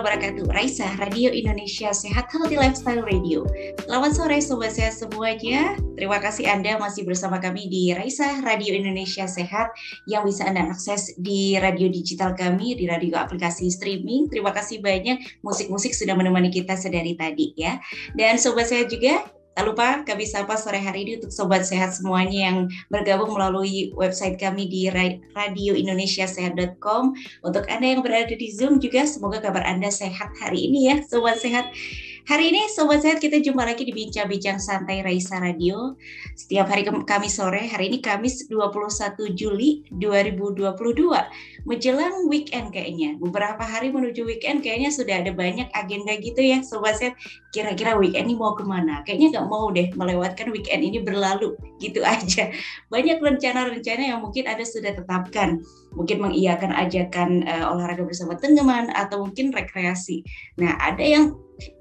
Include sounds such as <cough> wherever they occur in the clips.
Wabarakatuh. Raisa, Radio Indonesia Sehat Healthy Lifestyle Radio. Selamat sore Sobat Sehat semuanya. Terima kasih Anda masih bersama kami di Raisa Radio Indonesia Sehat yang bisa Anda akses di radio digital kami, di radio aplikasi streaming. Terima kasih banyak musik-musik sudah menemani kita sedari tadi ya. Dan Sobat Sehat juga Tak lupa kami sapa sore hari ini untuk sobat sehat semuanya yang bergabung melalui website kami di radioindonesiasehat.com. Untuk Anda yang berada di Zoom juga semoga kabar Anda sehat hari ini ya sobat sehat. Hari ini Sobat Sehat kita jumpa lagi di Bincang-Bincang Santai Raisa Radio. Setiap hari kami sore, hari ini Kamis 21 Juli 2022. Menjelang weekend kayaknya. Beberapa hari menuju weekend kayaknya sudah ada banyak agenda gitu ya Sobat Sehat. Kira-kira weekend ini mau ke mana? Kayaknya nggak mau deh melewatkan weekend ini berlalu gitu <laughs> aja. Banyak rencana-rencana yang mungkin ada sudah tetapkan. Mungkin mengiyakan ajakan uh, olahraga bersama teman atau mungkin rekreasi. Nah ada yang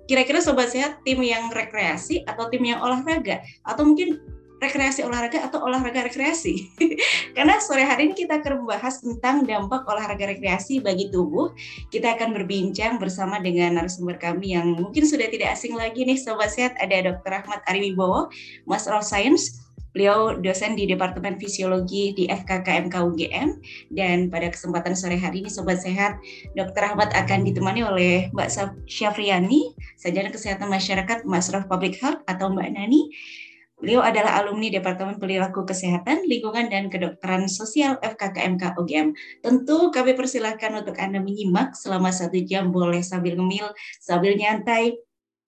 kira-kira sobat sehat tim yang rekreasi atau tim yang olahraga atau mungkin rekreasi olahraga atau olahraga rekreasi. <laughs> Karena sore hari ini kita akan membahas tentang dampak olahraga rekreasi bagi tubuh. Kita akan berbincang bersama dengan narasumber kami yang mungkin sudah tidak asing lagi nih Sobat Sehat. Ada Dr. Ahmad Ariwibowo, Master of Science, Beliau dosen di Departemen Fisiologi di FKKMK UGM dan pada kesempatan sore hari ini Sobat Sehat, Dr. Ahmad akan ditemani oleh Mbak Syafriani, Sarjana Kesehatan Masyarakat Masraf Public Health atau Mbak Nani. Beliau adalah alumni Departemen Perilaku Kesehatan, Lingkungan, dan Kedokteran Sosial FKKMK UGM. Tentu kami persilahkan untuk Anda menyimak selama satu jam, boleh sambil ngemil, sambil nyantai.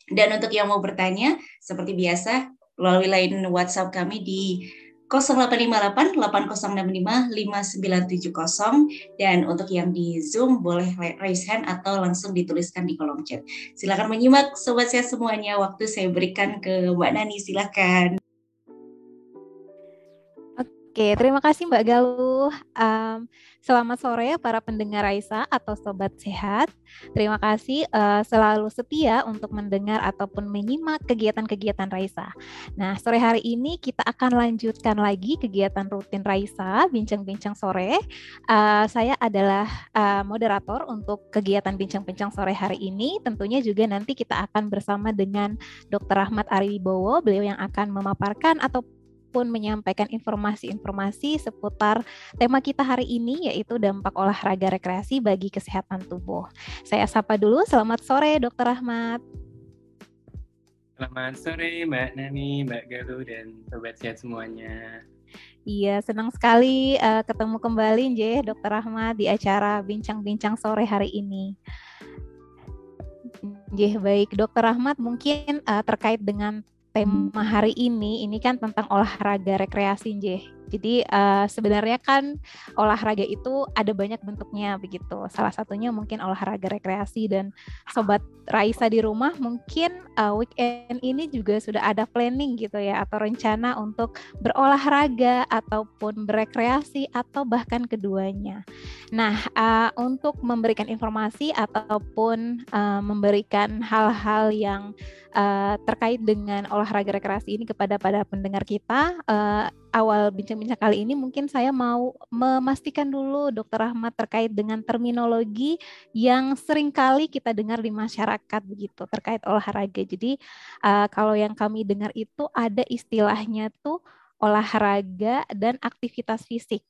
Dan untuk yang mau bertanya, seperti biasa, melalui line WhatsApp kami di 0858 8065 5970 dan untuk yang di Zoom boleh raise hand atau langsung dituliskan di kolom chat. Silakan menyimak sobat saya semuanya. Waktu saya berikan ke Mbak Nani, silakan. Oke, terima kasih Mbak Galuh. Um, selamat sore para pendengar Raisa atau Sobat Sehat. Terima kasih uh, selalu setia untuk mendengar ataupun menyimak kegiatan-kegiatan Raisa. Nah, sore hari ini kita akan lanjutkan lagi kegiatan rutin Raisa, bincang-bincang sore. Uh, saya adalah uh, moderator untuk kegiatan bincang-bincang sore hari ini. Tentunya juga nanti kita akan bersama dengan Dr. Ahmad Ariwibowo, beliau yang akan memaparkan atau pun menyampaikan informasi-informasi seputar tema kita hari ini yaitu dampak olahraga rekreasi bagi kesehatan tubuh. Saya sapa dulu, selamat sore Dr. Rahmat. Selamat sore Mbak Nani, Mbak Galuh, dan Sobat Sehat semuanya. Iya, senang sekali uh, ketemu kembali Nje, Dr. Rahmat di acara Bincang-Bincang sore hari ini. Nje, baik Dr. Rahmat mungkin uh, terkait dengan tema hari ini ini kan tentang olahraga rekreasi J. Jadi uh, sebenarnya kan olahraga itu ada banyak bentuknya begitu. Salah satunya mungkin olahraga rekreasi dan sobat Raisa di rumah mungkin uh, weekend ini juga sudah ada planning gitu ya atau rencana untuk berolahraga ataupun berekreasi atau bahkan keduanya. Nah, uh, untuk memberikan informasi ataupun uh, memberikan hal-hal yang uh, terkait dengan olahraga rekreasi ini kepada pada pendengar kita, uh, awal bincang-bincang kali ini mungkin saya mau memastikan dulu Dokter Ahmad terkait dengan terminologi yang sering kali kita dengar di masyarakat begitu terkait olahraga. Jadi uh, kalau yang kami dengar itu ada istilahnya tuh olahraga dan aktivitas fisik.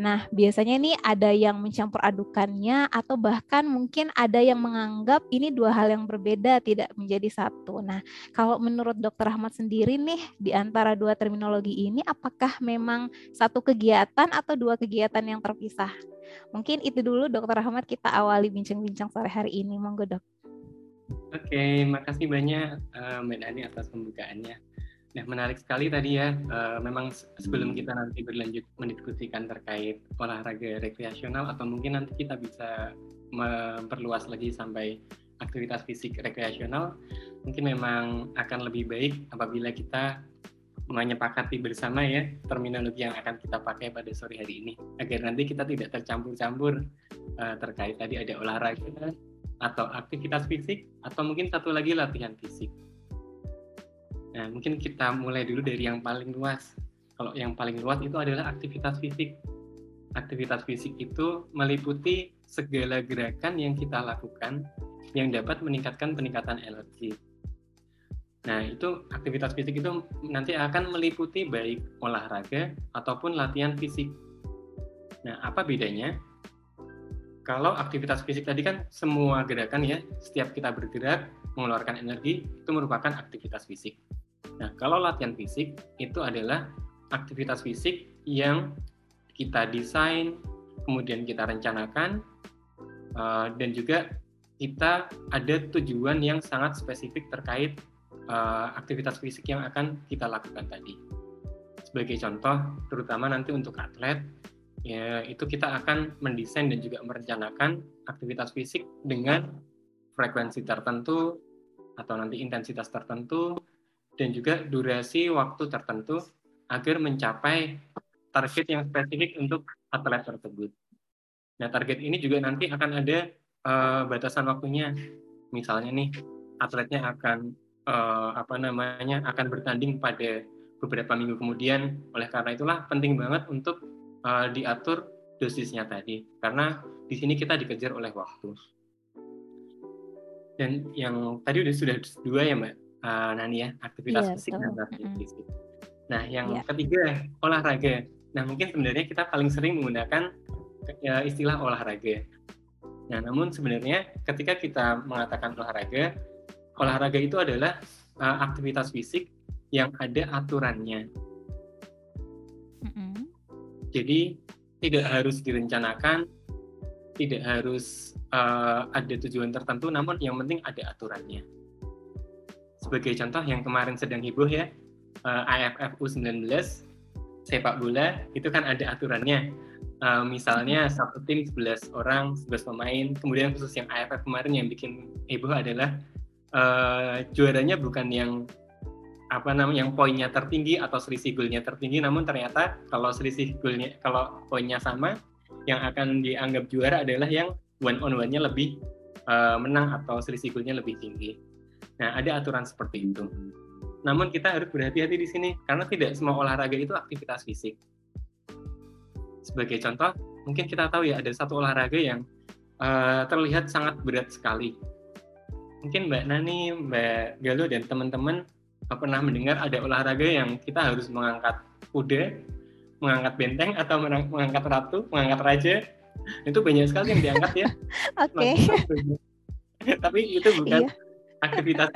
Nah, biasanya ini ada yang mencampur adukannya atau bahkan mungkin ada yang menganggap ini dua hal yang berbeda tidak menjadi satu. Nah, kalau menurut Dokter Ahmad sendiri nih di antara dua terminologi ini apakah memang satu kegiatan atau dua kegiatan yang terpisah? Mungkin itu dulu Dokter Ahmad kita awali bincang-bincang sore hari ini. Monggo, Dok. Oke, makasih banyak uh, Mbak Nani atas pembukaannya. Nah, menarik sekali tadi ya. Uh, memang sebelum kita nanti berlanjut mendiskusikan terkait olahraga rekreasional atau mungkin nanti kita bisa memperluas lagi sampai aktivitas fisik rekreasional, mungkin memang akan lebih baik apabila kita menyepakati bersama ya terminologi yang akan kita pakai pada sore hari ini agar nanti kita tidak tercampur-campur uh, terkait tadi ada olahraga atau aktivitas fisik atau mungkin satu lagi latihan fisik. Nah, mungkin kita mulai dulu dari yang paling luas. Kalau yang paling luas itu adalah aktivitas fisik. Aktivitas fisik itu meliputi segala gerakan yang kita lakukan yang dapat meningkatkan peningkatan energi. Nah, itu aktivitas fisik itu nanti akan meliputi baik olahraga ataupun latihan fisik. Nah, apa bedanya? Kalau aktivitas fisik tadi kan semua gerakan ya, setiap kita bergerak mengeluarkan energi itu merupakan aktivitas fisik. Nah, kalau latihan fisik itu adalah aktivitas fisik yang kita desain, kemudian kita rencanakan, eh, dan juga kita ada tujuan yang sangat spesifik terkait uh, aktivitas fisik yang akan kita lakukan tadi. Sebagai contoh, terutama nanti untuk atlet, ya itu kita akan mendesain dan juga merencanakan aktivitas fisik dengan frekuensi tertentu atau nanti intensitas tertentu dan juga durasi waktu tertentu agar mencapai target yang spesifik untuk atlet tersebut. Nah, target ini juga nanti akan ada uh, batasan waktunya. Misalnya nih, atletnya akan uh, apa namanya akan bertanding pada beberapa minggu kemudian. Oleh karena itulah penting banget untuk uh, diatur dosisnya tadi, karena di sini kita dikejar oleh waktu. Dan yang tadi udah sudah dua ya mbak uh, Nani ya aktivitas yeah, fisik dan mm fisik. Nah yang yeah. ketiga olahraga. Nah mungkin sebenarnya kita paling sering menggunakan ya, istilah olahraga. Nah namun sebenarnya ketika kita mengatakan olahraga, olahraga itu adalah uh, aktivitas fisik yang ada aturannya. Mm-hmm. Jadi tidak harus direncanakan, tidak harus uh, ada tujuan tertentu, namun yang penting ada aturannya. Sebagai contoh yang kemarin sedang heboh ya, uh, AFF U19 sepak bola itu kan ada aturannya. Uh, misalnya satu tim 11 orang, 11 pemain. Kemudian khusus yang AFF kemarin yang bikin heboh adalah uh, juaranya bukan yang apa namanya yang poinnya tertinggi atau selisih golnya tertinggi namun ternyata kalau selisih golnya kalau poinnya sama yang akan dianggap juara adalah yang one on one-nya lebih uh, menang atau selisih lebih tinggi. Nah, ada aturan seperti itu. Namun kita harus berhati-hati di sini karena tidak semua olahraga itu aktivitas fisik. Sebagai contoh, mungkin kita tahu ya ada satu olahraga yang uh, terlihat sangat berat sekali mungkin Mbak Nani, Mbak Galuh dan teman-teman pernah mendengar ada olahraga yang kita harus mengangkat kuda, mengangkat benteng atau mengangkat ratu, mengangkat raja. Itu banyak sekali yang diangkat ya. <laughs> Oke. Okay. <laughs> Tapi itu bukan iya. aktivitas.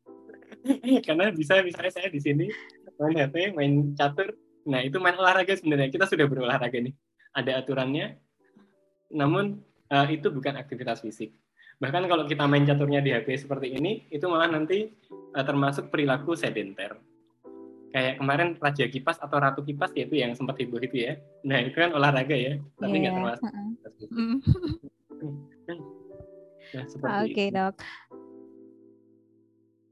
<laughs> Karena bisa misalnya saya di sini main HP, main catur. Nah, itu main olahraga sebenarnya. Kita sudah berolahraga nih. Ada aturannya. Namun uh, itu bukan aktivitas fisik Bahkan kalau kita main caturnya di HP seperti ini, itu malah nanti uh, termasuk perilaku sedenter. Kayak kemarin Raja Kipas atau Ratu Kipas yaitu yang sempat heboh itu ya. Nah itu kan olahraga ya, tapi nggak yeah. termasuk. Mm. <laughs> nah, Oke okay, dok.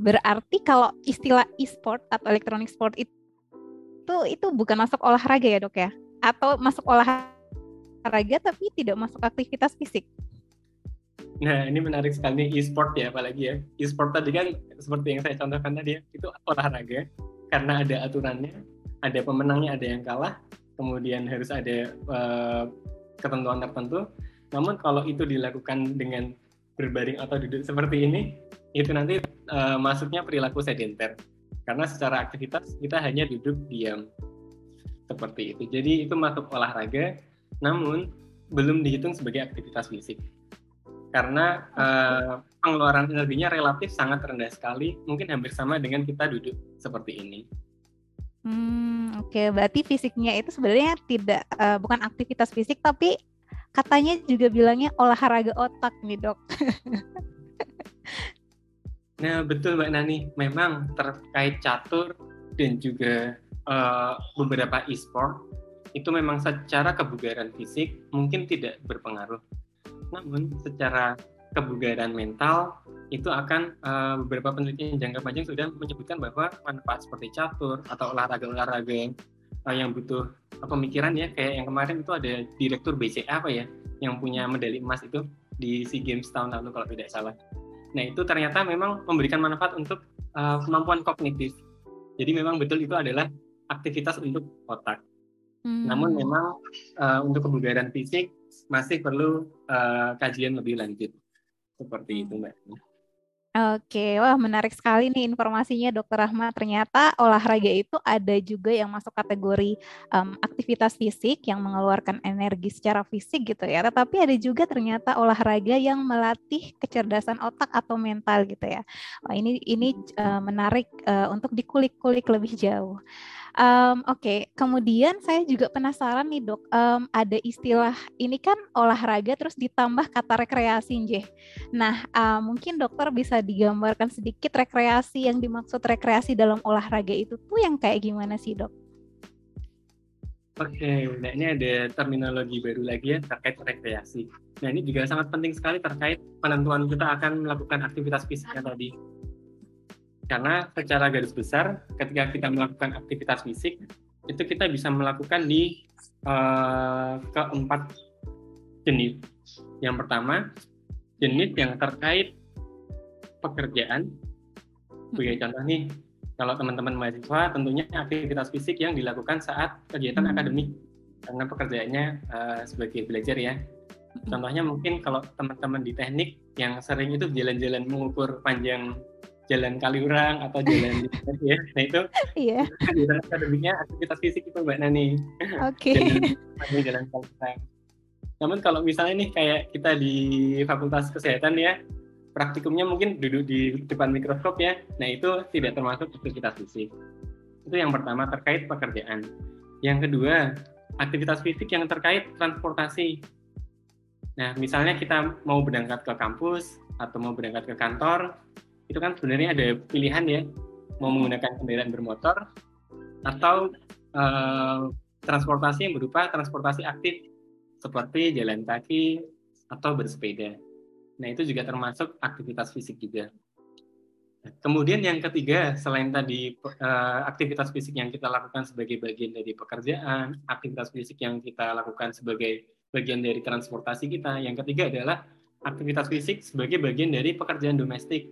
Berarti kalau istilah e-sport atau electronic sport itu itu bukan masuk olahraga ya dok ya? Atau masuk olahraga tapi tidak masuk aktivitas fisik? Nah, ini menarik sekali e-sport ya, apalagi ya. E-sport tadi kan seperti yang saya contohkan tadi ya, itu olahraga karena ada aturannya, ada pemenangnya, ada yang kalah, kemudian harus ada uh, ketentuan tertentu. Namun kalau itu dilakukan dengan berbaring atau duduk seperti ini, itu nanti uh, masuknya perilaku sedenter. Karena secara aktivitas kita hanya duduk diam seperti itu. Jadi itu masuk olahraga, namun belum dihitung sebagai aktivitas fisik karena uh, pengeluaran energinya relatif sangat rendah sekali, mungkin hampir sama dengan kita duduk seperti ini. Hmm, oke, okay. berarti fisiknya itu sebenarnya tidak uh, bukan aktivitas fisik, tapi katanya juga bilangnya olahraga otak nih dok. <laughs> nah betul mbak Nani, memang terkait catur dan juga uh, beberapa e-sport itu memang secara kebugaran fisik mungkin tidak berpengaruh namun secara kebugaran mental itu akan uh, beberapa penelitian jangka panjang sudah menyebutkan bahwa manfaat seperti catur atau olahraga-olahraga uh, yang butuh uh, pemikiran ya kayak yang kemarin itu ada direktur BCA apa ya yang punya medali emas itu di SEA Games tahun lalu kalau tidak salah. Nah itu ternyata memang memberikan manfaat untuk uh, kemampuan kognitif. Jadi memang betul itu adalah aktivitas untuk otak. Hmm. Namun memang uh, untuk kebugaran fisik masih perlu uh, kajian lebih lanjut seperti itu mbak. Oke, wah menarik sekali nih informasinya Dokter Rahmat. Ternyata olahraga itu ada juga yang masuk kategori um, aktivitas fisik yang mengeluarkan energi secara fisik gitu ya. Tetapi ada juga ternyata olahraga yang melatih kecerdasan otak atau mental gitu ya. Wah ini ini uh, menarik uh, untuk dikulik-kulik lebih jauh. Um, Oke, okay. kemudian saya juga penasaran nih dok, um, ada istilah ini kan olahraga terus ditambah kata rekreasi, Jeh. Nah, uh, mungkin dokter bisa digambarkan sedikit rekreasi yang dimaksud rekreasi dalam olahraga itu tuh yang kayak gimana sih dok? Oke, nah ini ada terminologi baru lagi ya terkait rekreasi. Nah ini juga sangat penting sekali terkait penentuan kita akan melakukan aktivitas fisiknya tadi karena secara garis besar ketika kita melakukan aktivitas fisik itu kita bisa melakukan di uh, keempat jenis. Yang pertama jenis yang terkait pekerjaan. Sebagai contoh nih, kalau teman-teman mahasiswa tentunya aktivitas fisik yang dilakukan saat kegiatan akademik karena pekerjaannya uh, sebagai belajar ya. Contohnya mungkin kalau teman-teman di teknik yang sering itu jalan-jalan mengukur panjang jalan Kaliurang atau jalan <laughs> ya. Nah itu iya. yeah. akademiknya aktivitas fisik itu mbak Nani. Oke. Okay. jalan, jalan Kaliurang namun kalau misalnya nih kayak kita di Fakultas Kesehatan ya praktikumnya mungkin duduk di depan mikroskop ya. Nah itu tidak termasuk aktivitas fisik. Itu yang pertama terkait pekerjaan. Yang kedua aktivitas fisik yang terkait transportasi. Nah misalnya kita mau berangkat ke kampus atau mau berangkat ke kantor itu kan sebenarnya ada pilihan ya mau menggunakan kendaraan bermotor atau uh, transportasi yang berupa transportasi aktif seperti jalan kaki atau bersepeda. Nah itu juga termasuk aktivitas fisik juga. Kemudian yang ketiga, selain tadi uh, aktivitas fisik yang kita lakukan sebagai bagian dari pekerjaan, aktivitas fisik yang kita lakukan sebagai bagian dari transportasi kita, yang ketiga adalah aktivitas fisik sebagai bagian dari pekerjaan domestik.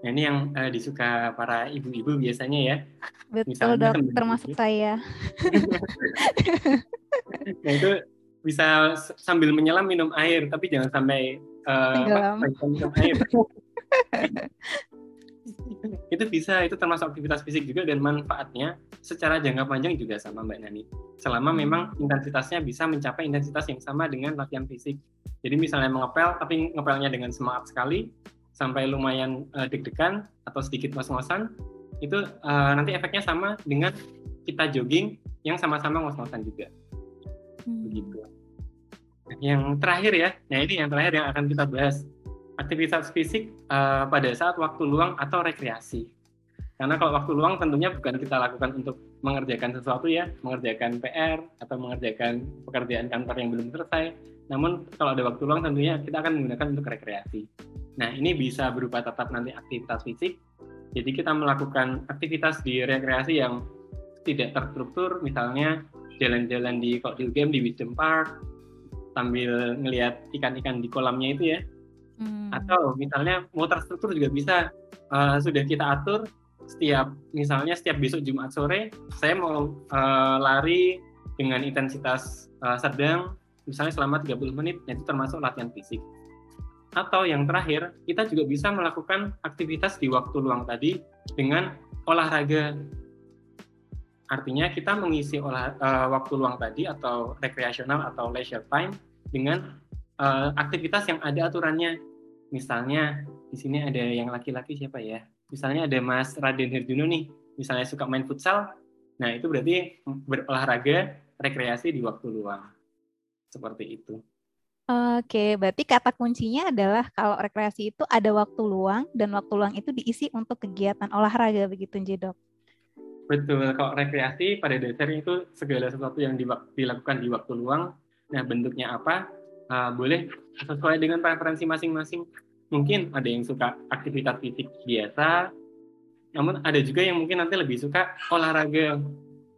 Nah, ini yang uh, disuka para ibu-ibu biasanya ya. Betul, Misalnya, dok, termasuk saya. nah, itu bisa sambil menyelam minum air, tapi jangan sampai uh, minum air. <laughs> itu bisa, itu termasuk aktivitas fisik juga dan manfaatnya secara jangka panjang juga sama Mbak Nani. Selama memang intensitasnya bisa mencapai intensitas yang sama dengan latihan fisik. Jadi misalnya mengepel, tapi ngepelnya dengan semangat sekali, sampai lumayan uh, deg-degan atau sedikit ngos-ngosan itu uh, nanti efeknya sama dengan kita jogging yang sama-sama ngos-ngosan juga. Hmm. begitu. Yang terakhir ya nah ini yang terakhir yang akan kita bahas. Aktivitas fisik uh, pada saat waktu luang atau rekreasi. Karena kalau waktu luang tentunya bukan kita lakukan untuk mengerjakan sesuatu ya mengerjakan PR atau mengerjakan pekerjaan kantor yang belum selesai. Namun kalau ada waktu luang tentunya kita akan menggunakan untuk rekreasi Nah, ini bisa berupa tetap nanti aktivitas fisik. Jadi kita melakukan aktivitas di rekreasi yang tidak terstruktur, misalnya jalan-jalan di di game di Wisdom Park sambil ngelihat ikan-ikan di kolamnya itu ya. Hmm. Atau misalnya mau terstruktur juga bisa uh, sudah kita atur setiap misalnya setiap besok Jumat sore saya mau uh, lari dengan intensitas uh, sedang misalnya selama 30 menit itu termasuk latihan fisik atau yang terakhir, kita juga bisa melakukan aktivitas di waktu luang tadi dengan olahraga. Artinya kita mengisi olah, uh, waktu luang tadi atau rekreasional atau leisure time dengan uh, aktivitas yang ada aturannya. Misalnya di sini ada yang laki-laki siapa ya? Misalnya ada Mas Raden Herjuno nih, misalnya suka main futsal. Nah, itu berarti berolahraga rekreasi di waktu luang. Seperti itu. Oke, berarti kata kuncinya adalah kalau rekreasi itu ada waktu luang dan waktu luang itu diisi untuk kegiatan olahraga begitu, Jedok. Betul, kalau rekreasi pada dasarnya itu segala sesuatu yang dilakukan di waktu luang. Nah, bentuknya apa? Uh, boleh sesuai dengan preferensi masing-masing. Mungkin ada yang suka aktivitas fisik biasa, namun ada juga yang mungkin nanti lebih suka olahraga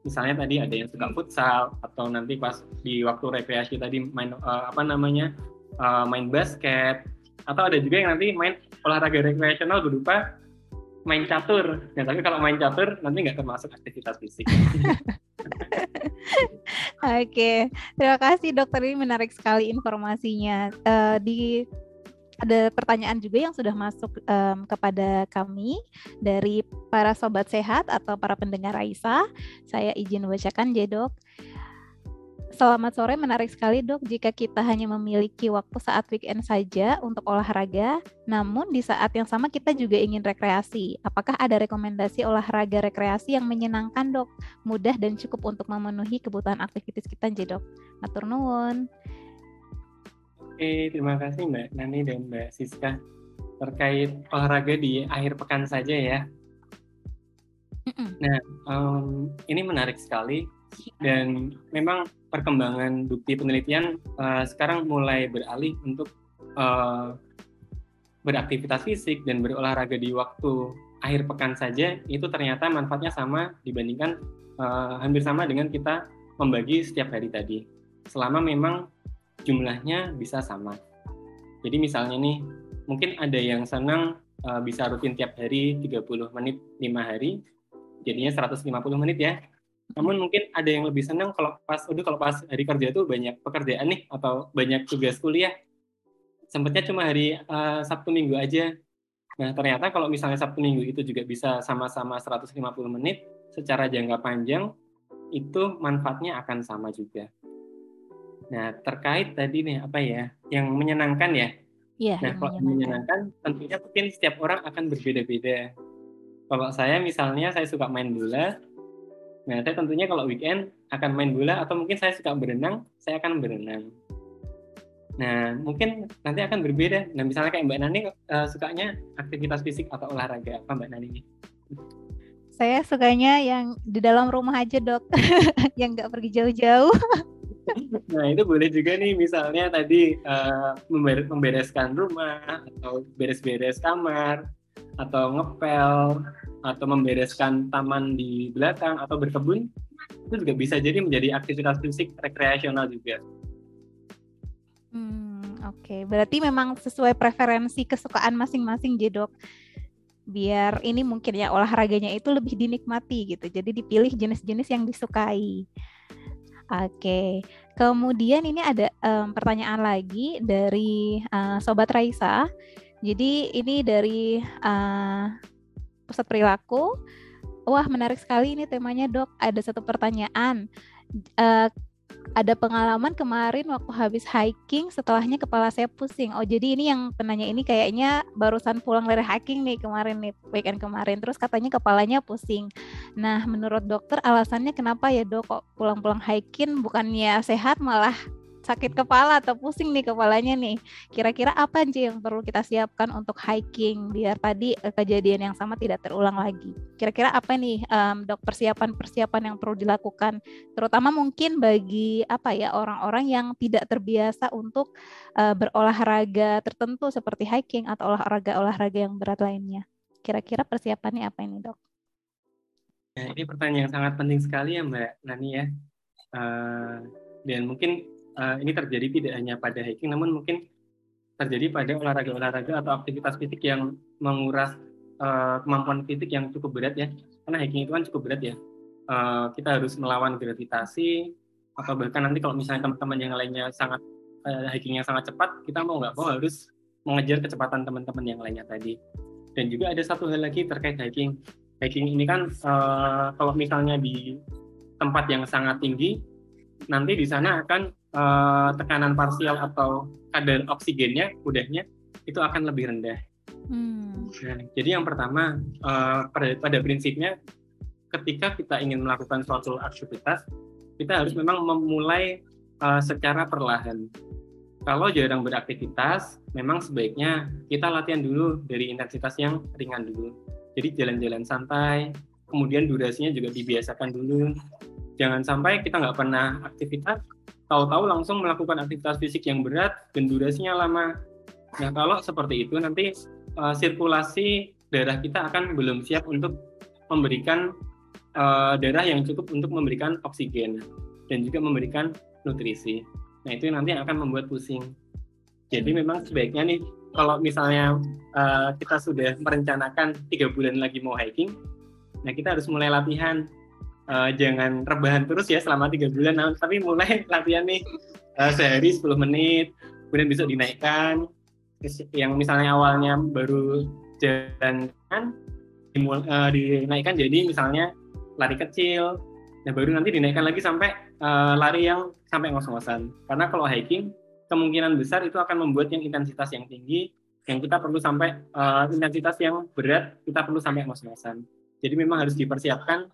misalnya tadi ada yang suka futsal atau nanti pas di waktu rekreasi tadi main uh, apa namanya uh, main basket atau ada juga yang nanti main olahraga rekreasional berupa main catur. Nah, tapi kalau main catur nanti nggak termasuk aktivitas fisik. <laughs> Oke, terima kasih dokter ini menarik sekali informasinya. Uh, di ada pertanyaan juga yang sudah masuk um, kepada kami dari para sobat sehat atau para pendengar Raisa. Saya izin bacakan, Jedok. Selamat sore, menarik sekali dok jika kita hanya memiliki waktu saat weekend saja untuk olahraga, namun di saat yang sama kita juga ingin rekreasi. Apakah ada rekomendasi olahraga rekreasi yang menyenangkan dok, mudah dan cukup untuk memenuhi kebutuhan aktivitas kita aja dok? Matur nuwun. Oke, terima kasih Mbak Nani dan Mbak Siska terkait olahraga di akhir pekan saja ya. Nah, um, ini menarik sekali dan memang perkembangan bukti penelitian uh, sekarang mulai beralih untuk uh, beraktivitas fisik dan berolahraga di waktu akhir pekan saja itu ternyata manfaatnya sama dibandingkan uh, hampir sama dengan kita membagi setiap hari tadi. Selama memang jumlahnya bisa sama jadi misalnya nih mungkin ada yang senang uh, bisa rutin tiap hari 30 menit 5 hari jadinya 150 menit ya namun mungkin ada yang lebih senang kalau pas udah kalau pas hari kerja tuh banyak pekerjaan nih atau banyak tugas kuliah. Sempatnya cuma hari uh, Sabtu Minggu aja. Nah, ternyata kalau misalnya Sabtu Minggu itu juga bisa sama-sama 150 menit secara jangka panjang itu manfaatnya akan sama juga. Nah, terkait tadi nih apa ya? Yang menyenangkan ya. Iya, nah, kalau menyenangkan. menyenangkan tentunya mungkin setiap orang akan berbeda-beda. Kalau saya misalnya saya suka main bola, Nah, saya tentunya kalau weekend akan main bola atau mungkin saya suka berenang, saya akan berenang. Nah, mungkin nanti akan berbeda. Nah, misalnya kayak Mbak Nani uh, sukanya aktivitas fisik atau olahraga apa Mbak Nani? Saya sukanya yang di dalam rumah aja dok, <laughs> yang nggak pergi jauh-jauh. <laughs> nah itu boleh juga nih misalnya tadi uh, membereskan rumah atau beres-beres kamar atau ngepel atau membereskan taman di belakang atau berkebun itu juga bisa jadi menjadi aktivitas fisik rekreasional juga. Hmm, oke. Okay. Berarti memang sesuai preferensi kesukaan masing-masing, Jedok. Biar ini mungkin ya olahraganya itu lebih dinikmati gitu. Jadi dipilih jenis-jenis yang disukai. Oke. Kemudian ini ada um, pertanyaan lagi dari uh, sobat Raisa. Jadi ini dari uh, pusat perilaku. Wah, menarik sekali ini temanya, Dok. Ada satu pertanyaan. Uh, ada pengalaman kemarin waktu habis hiking setelahnya kepala saya pusing. Oh, jadi ini yang penanya ini kayaknya barusan pulang dari hiking nih kemarin nih, weekend kemarin. Terus katanya kepalanya pusing. Nah, menurut dokter alasannya kenapa ya, Dok, kok pulang-pulang hiking bukannya sehat malah sakit kepala atau pusing nih kepalanya nih. Kira-kira apa aja yang perlu kita siapkan untuk hiking biar tadi eh, kejadian yang sama tidak terulang lagi? Kira-kira apa nih um, dok persiapan-persiapan yang perlu dilakukan, terutama mungkin bagi apa ya orang-orang yang tidak terbiasa untuk uh, berolahraga tertentu seperti hiking atau olahraga-olahraga yang berat lainnya. Kira-kira persiapannya apa ini dok? Ya, ini pertanyaan yang sangat penting sekali ya Mbak Nani ya. Uh, dan mungkin uh, ini terjadi tidak hanya pada hiking, namun mungkin terjadi pada olahraga-olahraga atau aktivitas fisik yang menguras uh, kemampuan fisik yang cukup berat ya. Karena hiking itu kan cukup berat ya. Uh, kita harus melawan gravitasi atau bahkan nanti kalau misalnya teman-teman yang lainnya sangat uh, hikingnya sangat cepat, kita mau nggak mau harus mengejar kecepatan teman-teman yang lainnya tadi. Dan juga ada satu hal lagi terkait hiking. Hiking ini kan uh, kalau misalnya di tempat yang sangat tinggi, nanti di sana akan uh, tekanan parsial atau kadar oksigennya udahnya itu akan lebih rendah. Hmm. Nah, jadi yang pertama uh, pada, pada prinsipnya ketika kita ingin melakukan suatu aktivitas kita harus memang memulai uh, secara perlahan. Kalau jarang beraktivitas, memang sebaiknya kita latihan dulu dari intensitas yang ringan dulu. Jadi jalan-jalan santai, kemudian durasinya juga dibiasakan dulu. Jangan sampai kita nggak pernah aktivitas, tahu-tahu langsung melakukan aktivitas fisik yang berat dan durasinya lama. Nah, kalau seperti itu nanti uh, sirkulasi darah kita akan belum siap untuk memberikan uh, darah yang cukup untuk memberikan oksigen dan juga memberikan nutrisi. Nah, itu nanti akan membuat pusing. Jadi memang sebaiknya nih kalau misalnya uh, kita sudah merencanakan tiga bulan lagi mau hiking, nah kita harus mulai latihan uh, jangan rebahan terus ya selama tiga bulan, nah, tapi mulai <laughs> latihan nih uh, sehari 10 menit, kemudian besok dinaikkan. Yang misalnya awalnya baru jalan kan, uh, dinaikkan jadi misalnya lari kecil, nah baru nanti dinaikkan lagi sampai uh, lari yang sampai ngos-ngosan. Karena kalau hiking kemungkinan besar itu akan membuat yang intensitas yang tinggi, yang kita perlu sampai uh, intensitas yang berat kita perlu sampai ngos-ngosan. Jadi memang harus dipersiapkan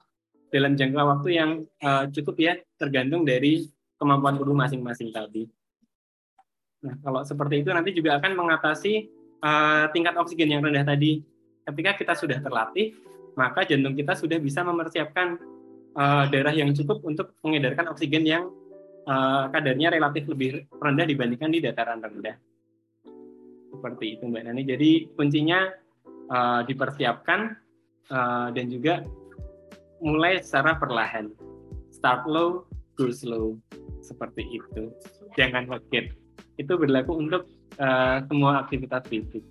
dalam jangka waktu yang uh, cukup ya, tergantung dari kemampuan tubuh masing-masing tadi. Nah, kalau seperti itu nanti juga akan mengatasi uh, tingkat oksigen yang rendah tadi. Ketika kita sudah terlatih, maka jantung kita sudah bisa mempersiapkan uh, darah yang cukup untuk mengedarkan oksigen yang uh, kadarnya relatif lebih rendah dibandingkan di dataran rendah. Seperti itu Mbak Nani. Jadi kuncinya uh, dipersiapkan uh, dan juga mulai secara perlahan. Start low, go slow. Seperti itu. Jangan kaget. Itu berlaku untuk uh, semua aktivitas fisik.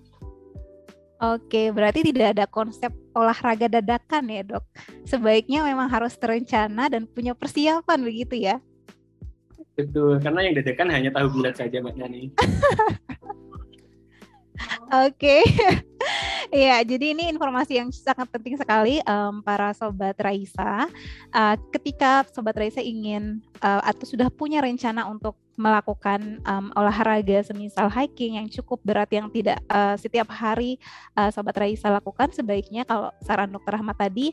Oke, berarti tidak ada konsep olahraga dadakan ya dok. Sebaiknya memang harus terencana dan punya persiapan begitu ya. Betul, karena yang dadakan hanya tahu bulat saja Mbak Nani. <laughs> Oke. Iya, jadi ini informasi yang sangat penting sekali um, para sobat Raisa. Uh, ketika sobat Raisa ingin uh, atau sudah punya rencana untuk melakukan um, olahraga semisal hiking yang cukup berat yang tidak uh, setiap hari uh, sobat Raisa lakukan, sebaiknya kalau saran dokter Rahmat tadi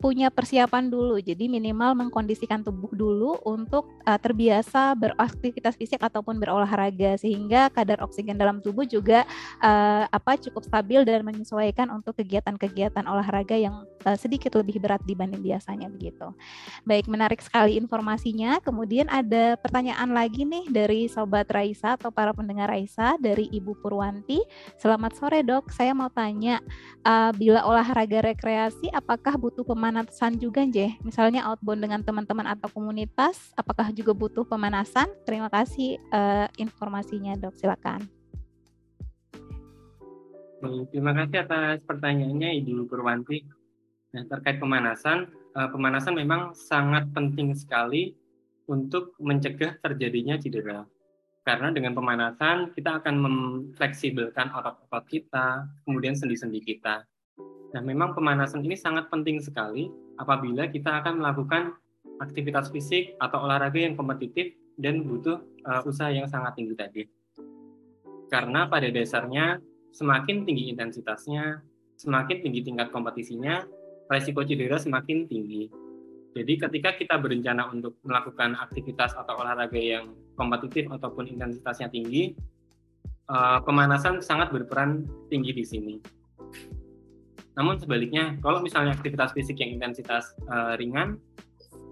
punya persiapan dulu. Jadi minimal mengkondisikan tubuh dulu untuk uh, terbiasa beraktivitas fisik ataupun berolahraga sehingga kadar oksigen dalam tubuh juga uh, apa cukup stabil dan menyesuaikan untuk kegiatan-kegiatan olahraga yang uh, sedikit lebih berat dibanding biasanya begitu. Baik, menarik sekali informasinya. Kemudian ada pertanyaan lagi nih dari sobat Raisa atau para pendengar Raisa dari Ibu Purwanti. Selamat sore, Dok. Saya mau tanya uh, bila olahraga rekreasi apakah butuh pemanasan pemanasan juga, Jeh? Misalnya outbound dengan teman-teman atau komunitas, apakah juga butuh pemanasan? Terima kasih uh, informasinya, dok. Silakan. Terima kasih atas pertanyaannya, Ibu Purwanti. Nah, terkait pemanasan, uh, pemanasan memang sangat penting sekali untuk mencegah terjadinya cedera. Karena dengan pemanasan kita akan memfleksibelkan otot-otot kita, kemudian sendi-sendi kita. Nah, memang pemanasan ini sangat penting sekali apabila kita akan melakukan aktivitas fisik atau olahraga yang kompetitif dan butuh uh, usaha yang sangat tinggi tadi. Karena pada dasarnya semakin tinggi intensitasnya, semakin tinggi tingkat kompetisinya, resiko cedera semakin tinggi. Jadi ketika kita berencana untuk melakukan aktivitas atau olahraga yang kompetitif ataupun intensitasnya tinggi, uh, pemanasan sangat berperan tinggi di sini. Namun sebaliknya, kalau misalnya aktivitas fisik yang intensitas uh, ringan,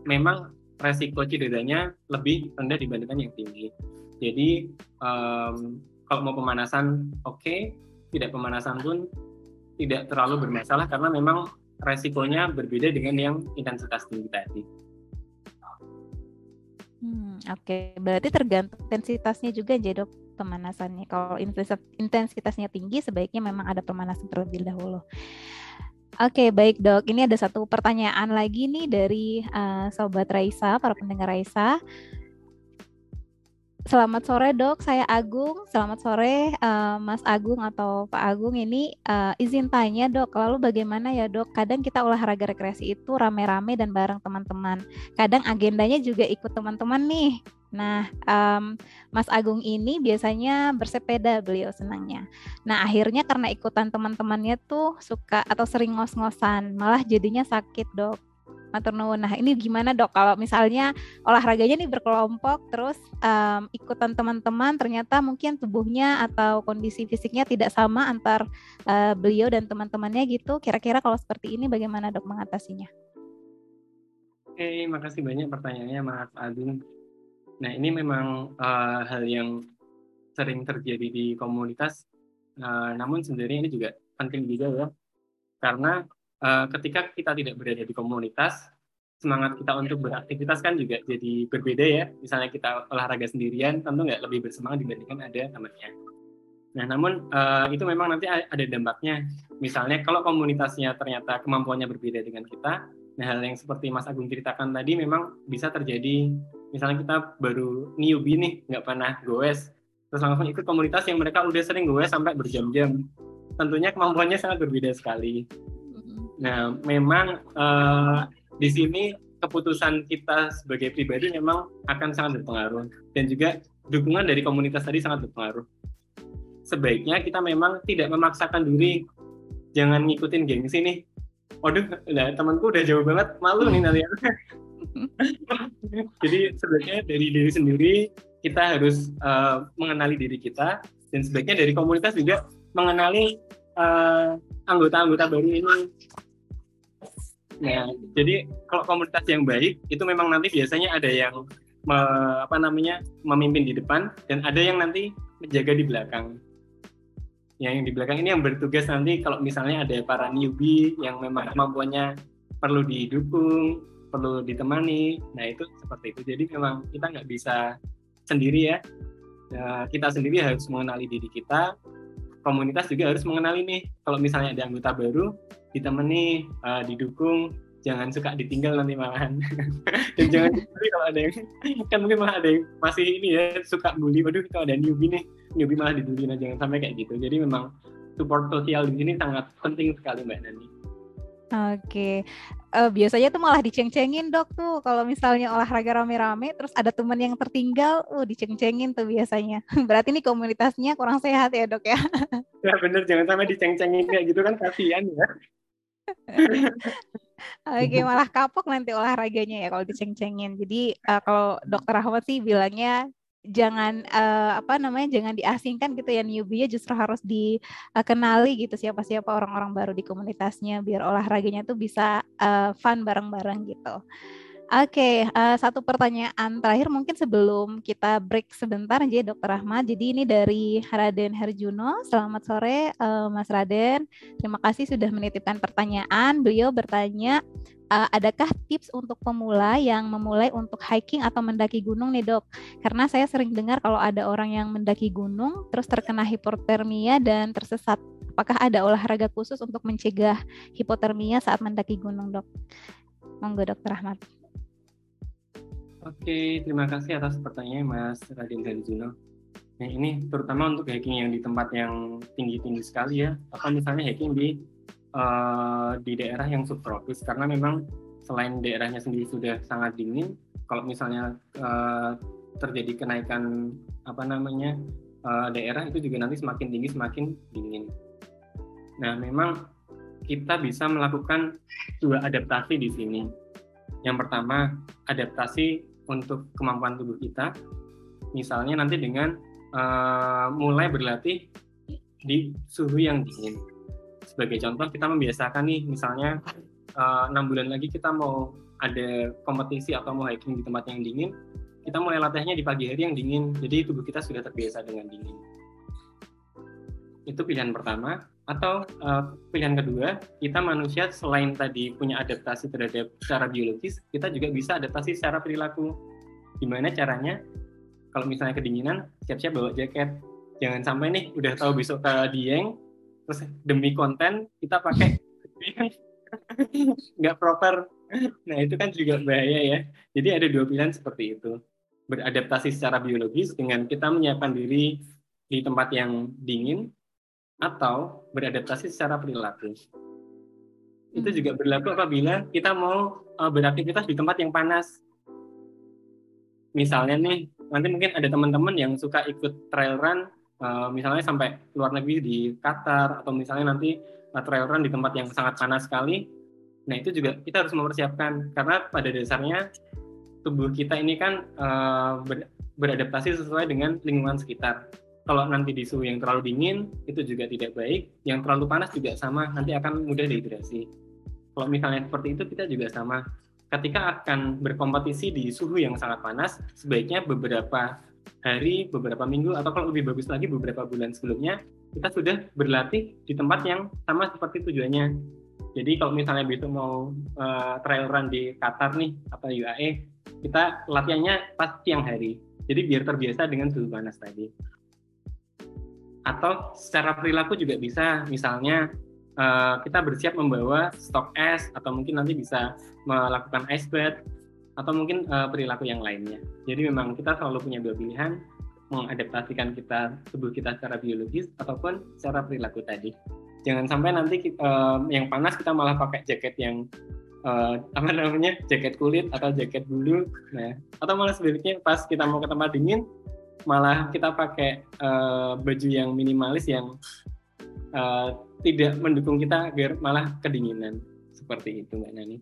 memang resiko cederanya lebih rendah dibandingkan yang tinggi. Jadi um, kalau mau pemanasan oke, okay, tidak pemanasan pun tidak terlalu bermasalah karena memang resikonya berbeda dengan yang intensitas tinggi tadi. Hmm, Oke, okay. berarti tergantung intensitasnya juga dok pemanasannya. Kalau intensitasnya tinggi, sebaiknya memang ada pemanasan terlebih dahulu. Oke, okay, baik dok. Ini ada satu pertanyaan lagi nih dari uh, sobat Raisa, para pendengar Raisa. Selamat sore dok, saya Agung. Selamat sore uh, Mas Agung atau Pak Agung. Ini uh, izin tanya dok, lalu bagaimana ya dok? Kadang kita olahraga rekreasi itu rame-rame dan bareng teman-teman. Kadang agendanya juga ikut teman-teman nih. Nah, um, Mas Agung ini biasanya bersepeda beliau senangnya. Nah, akhirnya karena ikutan teman-temannya tuh suka atau sering ngos-ngosan, malah jadinya sakit dok nuwun. Nah, ini gimana dok kalau misalnya olahraganya nih berkelompok terus um, ikutan teman-teman ternyata mungkin tubuhnya atau kondisi fisiknya tidak sama antar uh, beliau dan teman-temannya gitu. Kira-kira kalau seperti ini bagaimana dok mengatasinya? Oke, makasih banyak pertanyaannya Mas Adun. Nah, ini memang uh, hal yang sering terjadi di komunitas. Uh, namun sebenarnya ini juga penting juga ya. Karena uh, ketika kita tidak berada di komunitas, semangat kita untuk beraktivitas kan juga jadi berbeda ya. Misalnya kita olahraga sendirian, tentu nggak lebih bersemangat dibandingkan ada temannya. Nah, namun uh, itu memang nanti ada dampaknya. Misalnya kalau komunitasnya ternyata kemampuannya berbeda dengan kita, Nah, hal yang seperti Mas Agung ceritakan tadi memang bisa terjadi, misalnya kita baru newbie nih, nggak pernah goes, terus langsung ikut komunitas yang mereka udah sering goes sampai berjam-jam. Tentunya kemampuannya sangat berbeda sekali. Nah, memang uh, di sini keputusan kita sebagai pribadi memang akan sangat berpengaruh dan juga dukungan dari komunitas tadi sangat berpengaruh. Sebaiknya kita memang tidak memaksakan diri, jangan ngikutin gengsi nih waduh nah, temanku udah jauh banget malu nih <laughs> nanti <laughs> jadi sebenarnya dari diri sendiri kita harus uh, mengenali diri kita dan sebaiknya dari komunitas juga mengenali uh, anggota-anggota baru ini. Nah jadi kalau komunitas yang baik itu memang nanti biasanya ada yang me, apa namanya memimpin di depan dan ada yang nanti menjaga di belakang. Yang di belakang ini yang bertugas nanti kalau misalnya ada para newbie yang memang kemampuannya perlu didukung, perlu ditemani, nah itu seperti itu. Jadi memang kita nggak bisa sendiri ya. Nah, kita sendiri harus mengenali diri kita, komunitas juga harus mengenali nih. Kalau misalnya ada anggota baru, ditemani, uh, didukung, jangan suka ditinggal nanti malahan <laughs> dan jangan dibully kalau ada yang <laughs> kan mungkin malah ada yang masih ini ya suka bully waduh kalau ada newbie nih newbie malah dibully nah jangan sampai kayak gitu jadi memang support sosial di sini sangat penting sekali mbak Nani Oke, uh, biasanya tuh malah diceng-cengin dok tuh kalau misalnya olahraga rame-rame terus ada teman yang tertinggal, uh diceng-cengin tuh biasanya. <laughs> Berarti ini komunitasnya kurang sehat ya dok ya? <laughs> Ya bener, jangan sampai diceng-cengin kayak gitu kan kasihan ya. <laughs> Oke, malah kapok nanti olahraganya ya kalau diceng-cengin. Jadi uh, kalau dokter Ahmad sih bilangnya jangan uh, apa namanya jangan diasingkan gitu ya newbie justru harus dikenali gitu siapa-siapa orang-orang baru di komunitasnya biar olahraganya tuh bisa uh, fun bareng-bareng gitu. Oke, okay, uh, satu pertanyaan terakhir mungkin sebelum kita break sebentar aja Dokter Ahmad. Jadi ini dari Raden Herjuno. Selamat sore uh, Mas Raden. Terima kasih sudah menitipkan pertanyaan. Beliau bertanya, uh, adakah tips untuk pemula yang memulai untuk hiking atau mendaki gunung nih dok? Karena saya sering dengar kalau ada orang yang mendaki gunung terus terkena hipotermia dan tersesat. Apakah ada olahraga khusus untuk mencegah hipotermia saat mendaki gunung dok? Monggo dokter Ahmad. Oke, terima kasih atas pertanyaannya Mas Raden Juno. Nah ini terutama untuk hiking yang di tempat yang tinggi-tinggi sekali ya, atau misalnya hiking di uh, di daerah yang subtropis karena memang selain daerahnya sendiri sudah sangat dingin, kalau misalnya uh, terjadi kenaikan apa namanya uh, daerah itu juga nanti semakin tinggi semakin dingin. Nah memang kita bisa melakukan dua adaptasi di sini. Yang pertama adaptasi untuk kemampuan tubuh kita. Misalnya nanti dengan uh, mulai berlatih di suhu yang dingin. Sebagai contoh kita membiasakan nih misalnya eh, enam uh, bulan lagi kita mau ada kompetisi atau mau hiking di tempat yang dingin, kita mulai latihannya di pagi hari yang dingin. Jadi tubuh kita sudah terbiasa dengan dingin. Itu pilihan pertama. Atau uh, pilihan kedua, kita manusia selain tadi punya adaptasi terhadap secara biologis, kita juga bisa adaptasi secara perilaku. Gimana caranya? Kalau misalnya kedinginan, siap-siap bawa jaket. Jangan sampai nih udah tahu besok ke Dieng, terus demi konten kita pakai <laughs> nggak proper. Nah itu kan juga bahaya ya. Jadi ada dua pilihan seperti itu. Beradaptasi secara biologis dengan kita menyiapkan diri di tempat yang dingin atau beradaptasi secara perilaku. Itu juga hmm. berlaku apabila kita mau uh, beraktivitas di tempat yang panas. Misalnya nih, nanti mungkin ada teman-teman yang suka ikut trail run, uh, misalnya sampai luar negeri di Qatar, atau misalnya nanti uh, trail run di tempat yang sangat panas sekali. Nah itu juga kita harus mempersiapkan, karena pada dasarnya tubuh kita ini kan uh, beradaptasi sesuai dengan lingkungan sekitar kalau nanti di suhu yang terlalu dingin itu juga tidak baik, yang terlalu panas juga sama, nanti akan mudah dehidrasi. Kalau misalnya seperti itu kita juga sama. Ketika akan berkompetisi di suhu yang sangat panas, sebaiknya beberapa hari, beberapa minggu, atau kalau lebih bagus lagi beberapa bulan sebelumnya, kita sudah berlatih di tempat yang sama seperti tujuannya. Jadi kalau misalnya besok mau uh, trail run di Qatar nih atau UAE, kita latihannya pas siang hari. Jadi biar terbiasa dengan suhu panas tadi atau secara perilaku juga bisa misalnya uh, kita bersiap membawa stok es atau mungkin nanti bisa melakukan ice bath atau mungkin uh, perilaku yang lainnya. Jadi memang kita selalu punya dua pilihan mengadaptasikan kita tubuh kita secara biologis ataupun secara perilaku tadi. Jangan sampai nanti uh, yang panas kita malah pakai jaket yang uh, apa namanya jaket kulit atau jaket bulu, nah atau malah sebaliknya pas kita mau ke tempat dingin malah kita pakai uh, baju yang minimalis yang uh, tidak mendukung kita agar malah kedinginan seperti itu mbak Nani.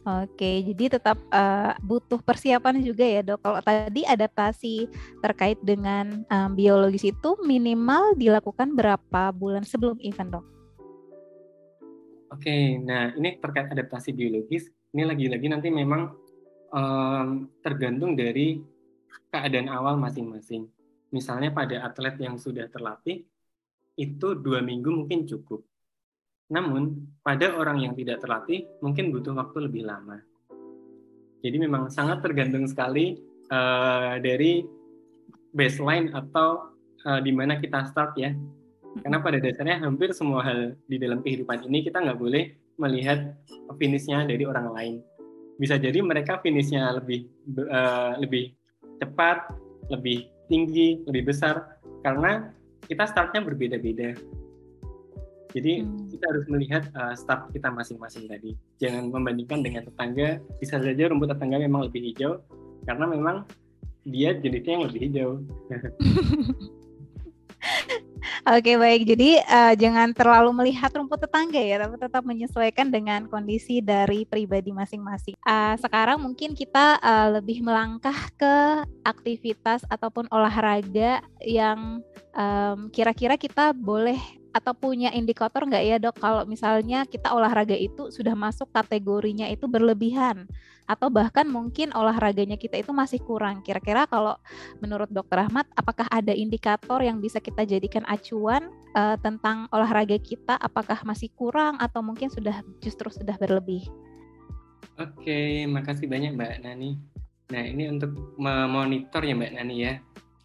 Oke, jadi tetap uh, butuh persiapan juga ya dok. Kalau tadi adaptasi terkait dengan um, biologis itu minimal dilakukan berapa bulan sebelum event dok? Oke, nah ini terkait adaptasi biologis, ini lagi-lagi nanti memang um, tergantung dari keadaan awal masing-masing. Misalnya pada atlet yang sudah terlatih, itu dua minggu mungkin cukup namun, pada orang yang tidak terlatih mungkin butuh waktu lebih lama. Jadi memang sangat tergantung sekali uh, dari baseline atau uh, di mana kita start ya. Karena pada dasarnya hampir semua hal di dalam kehidupan ini kita nggak boleh melihat finishnya dari orang lain. Bisa jadi mereka finishnya lebih uh, lebih cepat, lebih tinggi, lebih besar karena kita startnya berbeda-beda. Jadi hmm. kita harus melihat uh, start kita masing-masing tadi. Jangan membandingkan dengan tetangga. Bisa saja rumput tetangga memang lebih hijau karena memang dia jenisnya yang lebih hijau. <laughs> Oke baik, jadi uh, jangan terlalu melihat rumput tetangga ya, tapi tetap menyesuaikan dengan kondisi dari pribadi masing-masing. Uh, sekarang mungkin kita uh, lebih melangkah ke aktivitas ataupun olahraga yang kira-kira um, kita boleh atau punya indikator nggak ya dok? Kalau misalnya kita olahraga itu sudah masuk kategorinya itu berlebihan atau bahkan mungkin olahraganya kita itu masih kurang. Kira-kira kalau menurut dokter Ahmad apakah ada indikator yang bisa kita jadikan acuan uh, tentang olahraga kita? Apakah masih kurang atau mungkin sudah justru sudah berlebih? Oke makasih banyak Mbak Nani. Nah ini untuk memonitor ya Mbak Nani ya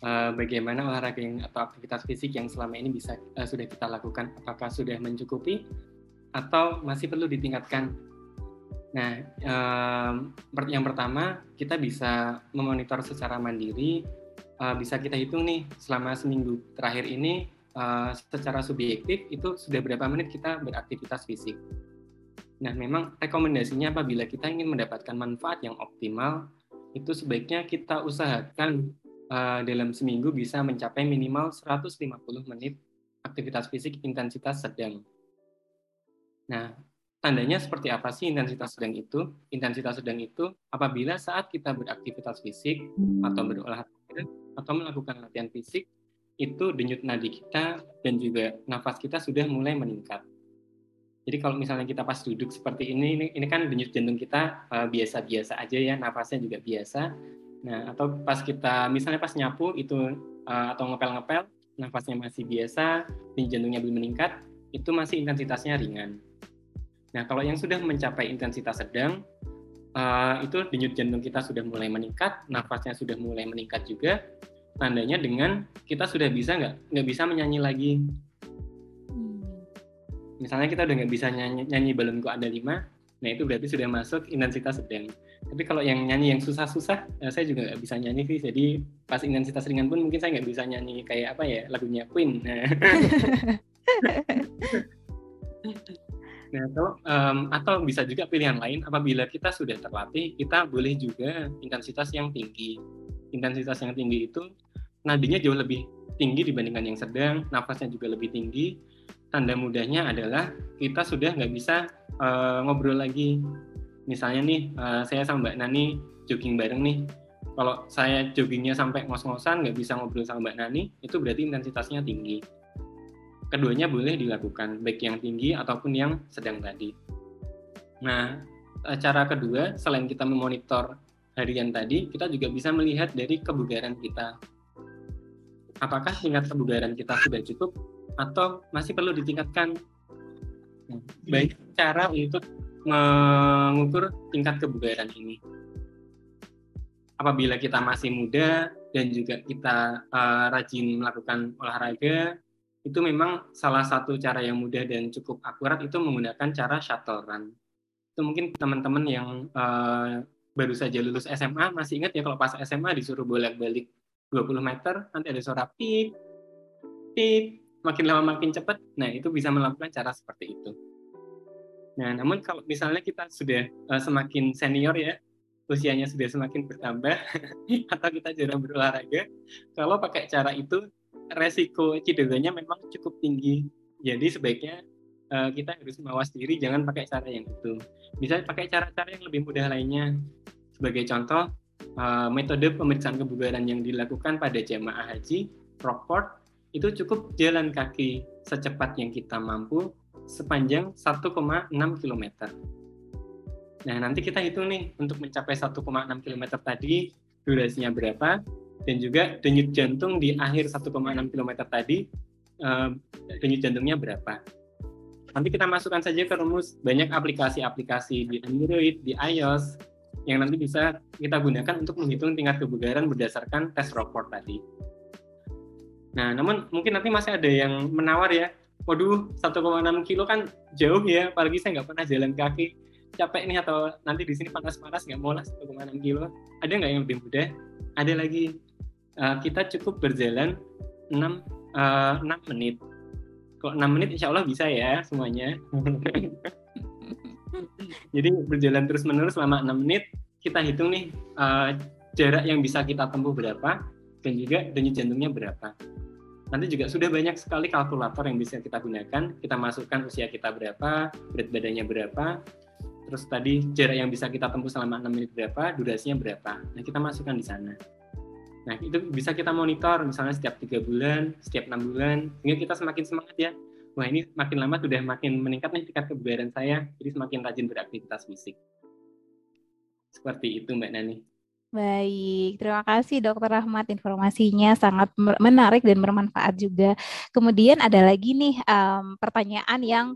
uh, bagaimana olahraga yang atau aktivitas fisik yang selama ini bisa uh, sudah kita lakukan apakah sudah mencukupi atau masih perlu ditingkatkan. Nah, um, yang pertama kita bisa memonitor secara mandiri, uh, bisa kita hitung nih selama seminggu terakhir ini uh, secara subjektif itu sudah berapa menit kita beraktivitas fisik. Nah, memang rekomendasinya apabila kita ingin mendapatkan manfaat yang optimal, itu sebaiknya kita usahakan uh, dalam seminggu bisa mencapai minimal 150 menit aktivitas fisik intensitas sedang. Nah, tandanya seperti apa sih intensitas sedang itu? Intensitas sedang itu apabila saat kita beraktivitas fisik atau berolahraga atau melakukan latihan fisik, itu denyut nadi kita dan juga nafas kita sudah mulai meningkat. Jadi kalau misalnya kita pas duduk seperti ini, ini, ini kan denyut jantung kita eh, biasa-biasa uh, aja ya, nafasnya juga biasa. Nah, atau pas kita misalnya pas nyapu itu uh, atau ngepel-ngepel, nafasnya masih biasa, denyut jantungnya belum meningkat, itu masih intensitasnya ringan. Nah, kalau yang sudah mencapai intensitas sedang, uh, itu denyut jantung kita sudah mulai meningkat, nafasnya sudah mulai meningkat juga, tandanya dengan kita sudah bisa nggak nggak bisa menyanyi lagi. Hmm. Misalnya kita udah nggak bisa nyanyi, nyanyi balonku ada lima, nah itu berarti sudah masuk intensitas sedang. Tapi kalau yang nyanyi yang susah-susah, ya saya juga nggak bisa nyanyi sih. Jadi pas intensitas ringan pun mungkin saya nggak bisa nyanyi kayak apa ya lagunya Queen. <laughs> Nah atau, um, atau bisa juga pilihan lain apabila kita sudah terlatih, kita boleh juga intensitas yang tinggi. Intensitas yang tinggi itu nadinya jauh lebih tinggi dibandingkan yang sedang, nafasnya juga lebih tinggi. Tanda mudahnya adalah kita sudah nggak bisa uh, ngobrol lagi misalnya nih uh, saya sama Mbak Nani jogging bareng nih. Kalau saya joggingnya sampai ngos-ngosan nggak bisa ngobrol sama Mbak Nani itu berarti intensitasnya tinggi. Keduanya boleh dilakukan baik yang tinggi ataupun yang sedang tadi. Nah eh, cara kedua selain kita memonitor harian tadi kita juga bisa melihat dari kebugaran kita. Apakah tingkat kebugaran kita sudah cukup atau masih perlu ditingkatkan? Baik cara untuk mengukur tingkat kebugaran ini. Apabila kita masih muda dan juga kita uh, rajin melakukan olahraga, itu memang salah satu cara yang mudah dan cukup akurat itu menggunakan cara shuttle run. Itu mungkin teman-teman yang uh, baru saja lulus SMA masih ingat ya kalau pas SMA disuruh bolak-balik 20 meter, nanti ada suara pip, pip, makin lama makin cepat. Nah, itu bisa melakukan cara seperti itu. Nah, namun kalau misalnya kita sudah uh, semakin senior ya, usianya sudah semakin bertambah, <laughs> atau kita jarang berolahraga, kalau pakai cara itu resiko cederanya memang cukup tinggi. Jadi sebaiknya uh, kita harus mawas diri, jangan pakai cara yang itu. Bisa pakai cara-cara yang lebih mudah lainnya. Sebagai contoh, uh, metode pemeriksaan kebugaran yang dilakukan pada jemaah haji, Rockport, itu cukup jalan kaki secepat yang kita mampu sepanjang 1,6 km. Nah, nanti kita hitung nih untuk mencapai 1,6 km tadi durasinya berapa, dan juga denyut jantung di akhir 1,6 km tadi uh, denyut jantungnya berapa. Nanti kita masukkan saja ke rumus banyak aplikasi-aplikasi di Android, di iOS yang nanti bisa kita gunakan untuk menghitung tingkat kebugaran berdasarkan tes report tadi. Nah, namun mungkin nanti masih ada yang menawar ya, waduh 1,6 kilo kan jauh ya, apalagi saya nggak pernah jalan kaki, capek nih atau nanti di sini panas-panas nggak mau lah 1,6 kilo. Ada nggak yang lebih mudah? Ada lagi uh, kita cukup berjalan 6 uh, 6 menit. Kok 6 menit insya Allah bisa ya semuanya. <laughs> Jadi berjalan terus-menerus selama 6 menit, kita hitung nih uh, jarak yang bisa kita tempuh berapa dan juga denyut jantungnya berapa. Nanti juga sudah banyak sekali kalkulator yang bisa kita gunakan. Kita masukkan usia kita berapa, berat badannya berapa, terus tadi jarak yang bisa kita tempuh selama 6 menit berapa, durasinya berapa. Nah, kita masukkan di sana. Nah, itu bisa kita monitor misalnya setiap tiga bulan, setiap enam bulan, sehingga kita semakin semangat ya. Wah ini makin lama sudah makin meningkat nih tingkat kebugaran saya, jadi semakin rajin beraktivitas fisik. Seperti itu Mbak Nani. Baik, terima kasih Dokter Rahmat informasinya sangat menarik dan bermanfaat juga. Kemudian ada lagi nih um, pertanyaan yang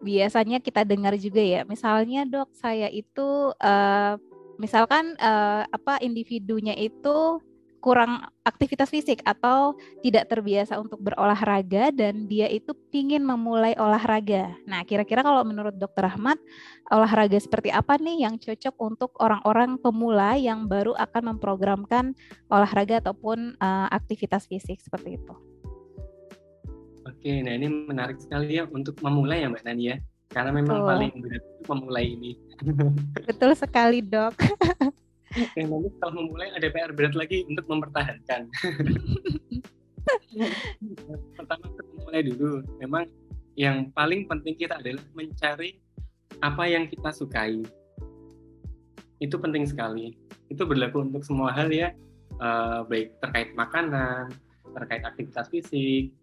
biasanya kita dengar juga ya. Misalnya dok, saya itu uh, misalkan uh, apa individunya itu kurang aktivitas fisik atau tidak terbiasa untuk berolahraga dan dia itu ingin memulai olahraga. Nah, kira-kira kalau menurut Dokter Ahmad, olahraga seperti apa nih yang cocok untuk orang-orang pemula yang baru akan memprogramkan olahraga ataupun uh, aktivitas fisik seperti itu? Oke, nah ini menarik sekali ya untuk memulai ya Mbak Nani ya. Karena memang Betul. paling berat memulai ini. <laughs> Betul sekali, Dok. <laughs> yang nanti setelah memulai ada PR berat lagi untuk mempertahankan. <laughs> Pertama untuk memulai dulu, memang yang paling penting kita adalah mencari apa yang kita sukai. Itu penting sekali. Itu berlaku untuk semua hal ya, uh, baik terkait makanan, terkait aktivitas fisik,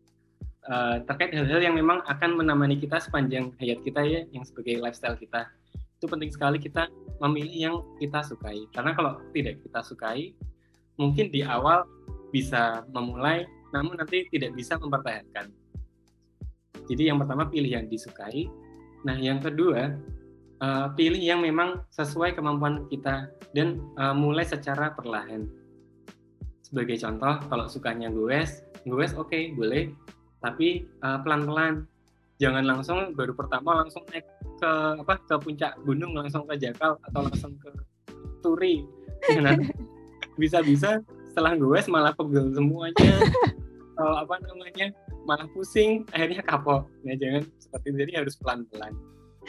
uh, terkait hal-hal yang memang akan menemani kita sepanjang hayat kita ya, yang sebagai lifestyle kita itu penting sekali kita memilih yang kita sukai. Karena kalau tidak kita sukai mungkin di awal bisa memulai namun nanti tidak bisa mempertahankan. Jadi yang pertama pilih yang disukai. Nah yang kedua uh, pilih yang memang sesuai kemampuan kita dan uh, mulai secara perlahan. Sebagai contoh kalau sukanya goes goes oke okay, boleh. Tapi uh, pelan-pelan jangan langsung baru pertama langsung naik ke apa ke puncak gunung langsung ke Jakal atau langsung ke Turi. <laughs> Bisa-bisa setelah gue malah pegel semuanya. <laughs> Atau apa namanya malah pusing akhirnya kapok. Nah jangan seperti itu. Jadi harus pelan-pelan.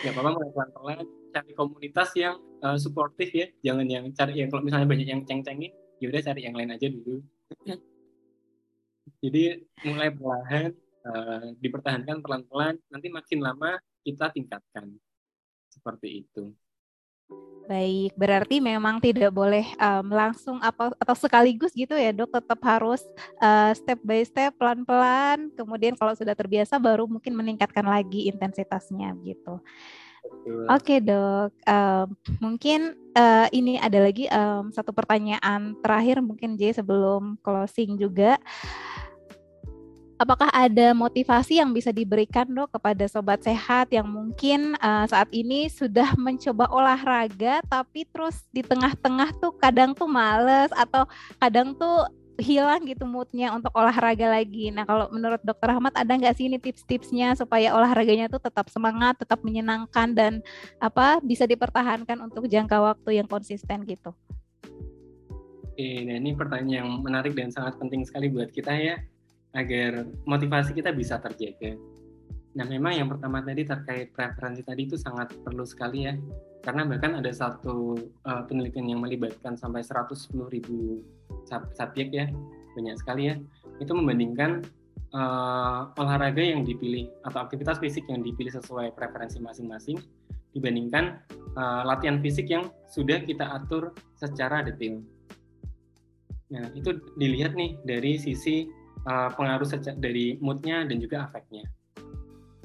Ya apa mulai pelan-pelan. Cari komunitas yang uh, suportif ya. Jangan yang cari yang kalau misalnya banyak yang ceng-cengin ya udah cari yang lain aja dulu. Jadi mulai perlahan uh, dipertahankan pelan-pelan, nanti makin lama kita tingkatkan. Seperti itu. Baik, berarti memang tidak boleh um, langsung apa atau sekaligus gitu ya dok, tetap harus uh, step by step pelan-pelan. Kemudian kalau sudah terbiasa baru mungkin meningkatkan lagi intensitasnya gitu. Oke okay, dok, um, mungkin uh, ini ada lagi um, satu pertanyaan terakhir mungkin J sebelum closing juga apakah ada motivasi yang bisa diberikan dok kepada sobat sehat yang mungkin uh, saat ini sudah mencoba olahraga tapi terus di tengah-tengah tuh kadang tuh males atau kadang tuh hilang gitu moodnya untuk olahraga lagi. Nah kalau menurut Dokter Ahmad ada nggak sih ini tips-tipsnya supaya olahraganya tuh tetap semangat, tetap menyenangkan dan apa bisa dipertahankan untuk jangka waktu yang konsisten gitu? Oke, nah ini pertanyaan yang menarik dan sangat penting sekali buat kita ya agar motivasi kita bisa terjaga. Nah, memang yang pertama tadi terkait preferensi tadi itu sangat perlu sekali ya, karena bahkan ada satu uh, penelitian yang melibatkan sampai 110 ribu subjek ya, banyak sekali ya, itu membandingkan uh, olahraga yang dipilih atau aktivitas fisik yang dipilih sesuai preferensi masing-masing dibandingkan uh, latihan fisik yang sudah kita atur secara detail. Nah, itu dilihat nih dari sisi uh, pengaruh dari moodnya dan juga efeknya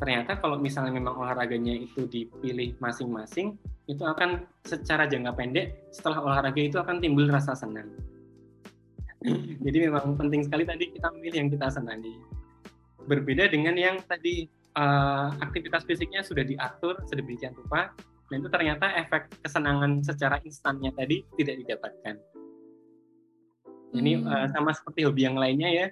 ternyata kalau misalnya memang olahraganya itu dipilih masing-masing, itu akan secara jangka pendek setelah olahraga itu akan timbul rasa senang. <laughs> Jadi memang penting sekali tadi kita memilih yang kita senangi. Berbeda dengan yang tadi uh, aktivitas fisiknya sudah diatur sedemikian rupa, dan itu ternyata efek kesenangan secara instannya tadi tidak didapatkan. Ini hmm. uh, sama seperti hobi yang lainnya ya,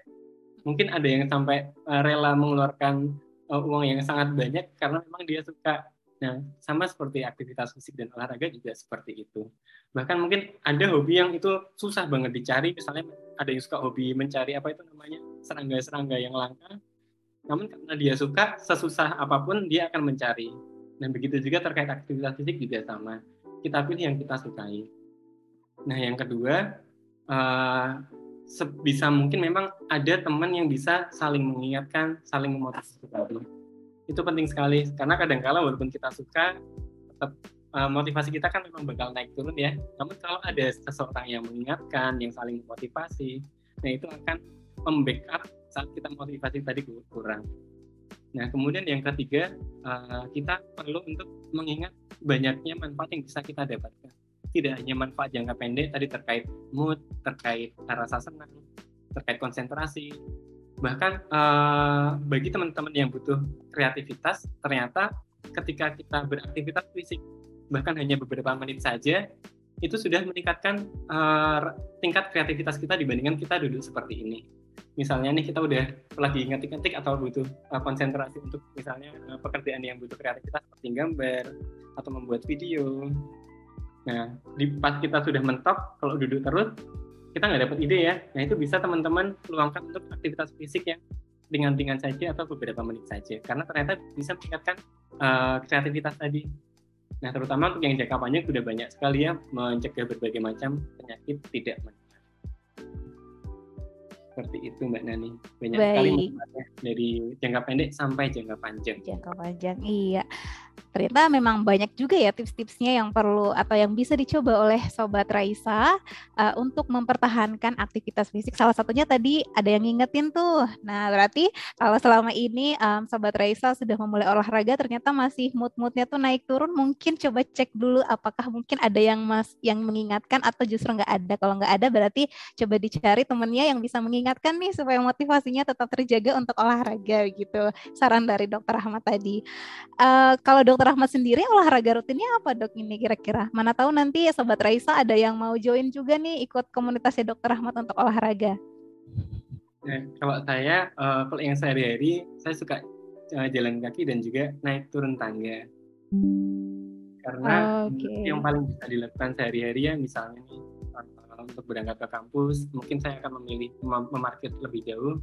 mungkin ada yang sampai uh, rela mengeluarkan uh, uang yang sangat banyak karena memang dia suka. Nah, sama seperti aktivitas fisik dan olahraga juga seperti itu. Bahkan mungkin ada hobi yang itu susah banget dicari, misalnya ada yang suka hobi mencari apa itu namanya serangga-serangga yang langka. Namun karena dia suka, sesusah apa pun dia akan mencari. Nah, begitu juga terkait aktivitas fisik juga sama. Kita pilih yang kita sukai. Nah, yang kedua, uh, sebisa mungkin memang ada teman yang bisa saling mengingatkan, saling memotivasi. Itu penting sekali karena kadang-kala walaupun kita suka tetap uh, motivasi kita kan memang bakal naik turun ya. Namun kalau ada seseorang yang mengingatkan, yang saling memotivasi, nah itu akan membackup saat kita motivasi tadi kurang. Nah, kemudian yang ketiga, uh, kita perlu untuk mengingat banyaknya manfaat yang bisa kita dapatkan tidak hanya manfaat jangka pendek tadi terkait mood, terkait rasa senang, terkait konsentrasi. Bahkan uh, bagi teman-teman yang butuh kreativitas, ternyata ketika kita beraktivitas fisik bahkan hanya beberapa menit saja itu sudah meningkatkan uh, tingkat kreativitas kita dibandingkan kita duduk seperti ini. Misalnya nih kita udah lagi ngetik-ngetik atau butuh uh, konsentrasi untuk misalnya uh, pekerjaan yang butuh kreativitas seperti gambar atau membuat video Nah, di pas kita sudah mentok, kalau duduk terus, kita nggak dapat ide ya. Nah, itu bisa teman-teman luangkan untuk aktivitas fisik yang ringan-ringan saja atau beberapa menit saja. Karena ternyata bisa meningkatkan uh, kreativitas tadi. Nah, terutama untuk yang jangka panjang sudah banyak sekali ya mencegah berbagai macam penyakit tidak menular. Seperti itu Mbak Nani. Banyak Baik. sekali dari jangka pendek sampai jangka panjang. Jangka panjang, iya ternyata memang banyak juga ya tips-tipsnya yang perlu atau yang bisa dicoba oleh Sobat Raisa uh, untuk mempertahankan aktivitas fisik. Salah satunya tadi ada yang ngingetin tuh. Nah berarti kalau selama ini um, Sobat Raisa sudah memulai olahraga ternyata masih mood-moodnya tuh naik turun, mungkin coba cek dulu apakah mungkin ada yang mas yang mengingatkan atau justru nggak ada. Kalau nggak ada berarti coba dicari temennya yang bisa mengingatkan nih supaya motivasinya tetap terjaga untuk olahraga gitu. Saran dari Dokter Ahmad tadi. Uh, kalau dokter Ahmad sendiri olahraga rutinnya apa dok ini kira-kira? Mana tahu nanti ya Sobat Raisa ada yang mau join juga nih ikut komunitasnya Dokter Ahmad untuk olahraga. Ya, kalau saya, uh, kalau yang sehari-hari, saya suka uh, jalan kaki dan juga naik turun tangga. Karena oh, okay. yang paling bisa dilakukan sehari-hari ya misalnya nih, uh, untuk berangkat ke kampus, mungkin saya akan memilih mem memarkir lebih jauh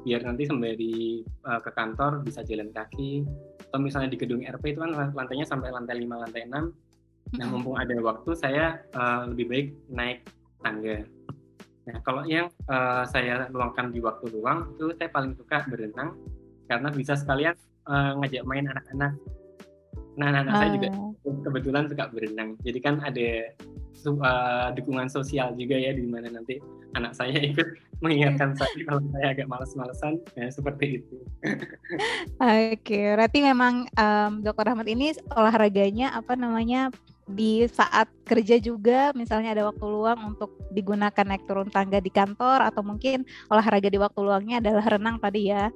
biar nanti sembari uh, ke kantor bisa jalan kaki atau misalnya di gedung RP itu kan lantainya sampai lantai 5 lantai 6 nah mumpung ada waktu saya uh, lebih baik naik tangga. Nah kalau yang uh, saya luangkan di waktu luang itu saya paling suka berenang karena bisa sekalian uh, ngajak main anak-anak. Nah anak-anak saya juga oh. kebetulan suka berenang. Jadi kan ada uh, dukungan sosial juga ya di mana nanti anak saya <laughs> ikut mengingatkan saya kalau saya agak males-malesan ya seperti itu. Oke, berarti memang um, Dokter Ahmad ini olahraganya apa namanya di saat kerja juga misalnya ada waktu luang untuk digunakan naik turun tangga di kantor atau mungkin olahraga di waktu luangnya adalah renang tadi ya.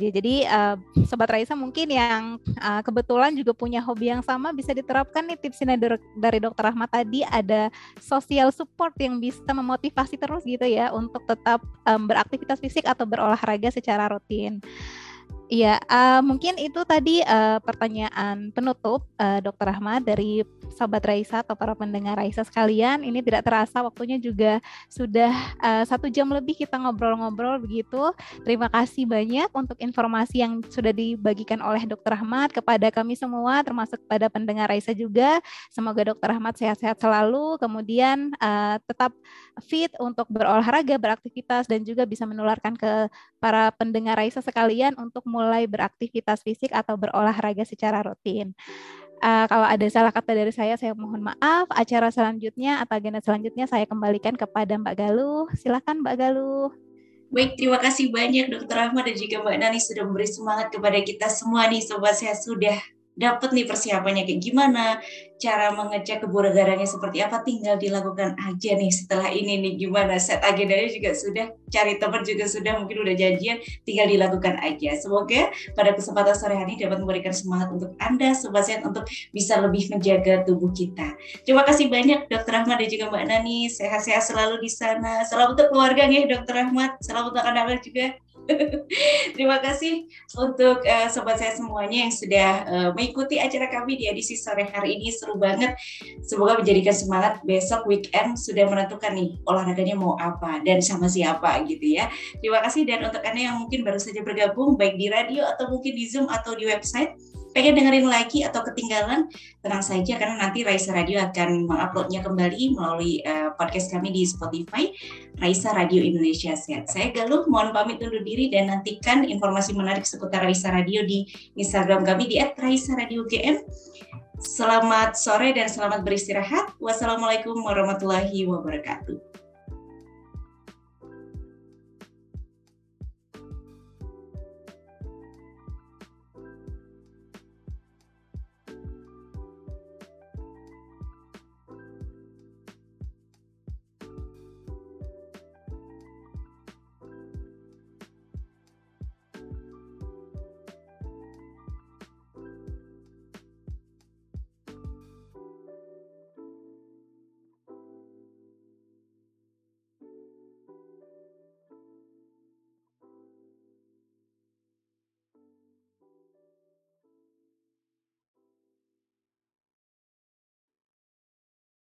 Jadi uh, sobat Raisa mungkin yang uh, kebetulan juga punya hobi yang sama bisa diterapkan nih tipsnya dari Dokter Ahmad tadi ada social support yang bisa memotivasi terus gitu ya untuk tetap um, beraktivitas fisik atau berolahraga secara rutin. Iya, uh, mungkin itu tadi uh, pertanyaan penutup uh, Dokter Ahmad dari Sobat Raisa atau para pendengar Raisa sekalian. Ini tidak terasa waktunya juga sudah uh, satu jam lebih kita ngobrol-ngobrol begitu. Terima kasih banyak untuk informasi yang sudah dibagikan oleh Dokter Ahmad kepada kami semua, termasuk pada pendengar Raisa juga. Semoga Dokter Ahmad sehat-sehat selalu, kemudian uh, tetap fit untuk berolahraga, beraktivitas, dan juga bisa menularkan ke para pendengar Raisa sekalian untuk mulai beraktivitas fisik atau berolahraga secara rutin. Uh, kalau ada salah kata dari saya, saya mohon maaf. Acara selanjutnya atau agenda selanjutnya saya kembalikan kepada Mbak Galuh. Silakan Mbak Galuh. Baik, terima kasih banyak Dokter Ahmad dan juga Mbak Nani sudah memberi semangat kepada kita semua nih Sobat Sehat sudah dapat nih persiapannya kayak gimana, cara mengecek kebugarannya seperti apa, tinggal dilakukan aja nih setelah ini nih gimana set agendanya juga sudah, cari teman juga sudah, mungkin udah janjian, tinggal dilakukan aja. Semoga pada kesempatan sore hari ini dapat memberikan semangat untuk Anda, Sobat untuk bisa lebih menjaga tubuh kita. Terima kasih banyak Dokter Ahmad dan juga Mbak Nani, sehat-sehat selalu di sana. Salam untuk keluarganya Dokter Ahmad, salam untuk anak-anak juga. <laughs> Terima kasih untuk uh, sobat saya semuanya yang sudah uh, mengikuti acara kami di edisi sore hari ini seru banget. Semoga menjadikan semangat besok weekend sudah menentukan nih olahraganya mau apa dan sama siapa gitu ya. Terima kasih dan untuk anda yang mungkin baru saja bergabung baik di radio atau mungkin di Zoom atau di website pengen dengerin lagi atau ketinggalan, tenang saja karena nanti Raisa Radio akan menguploadnya kembali melalui uh, podcast kami di Spotify, Raisa Radio Indonesia Sehat. Saya Galuh, mohon pamit undur diri dan nantikan informasi menarik seputar Raisa Radio di Instagram kami di @raisa_radio_gm. Selamat sore dan selamat beristirahat. Wassalamualaikum warahmatullahi wabarakatuh.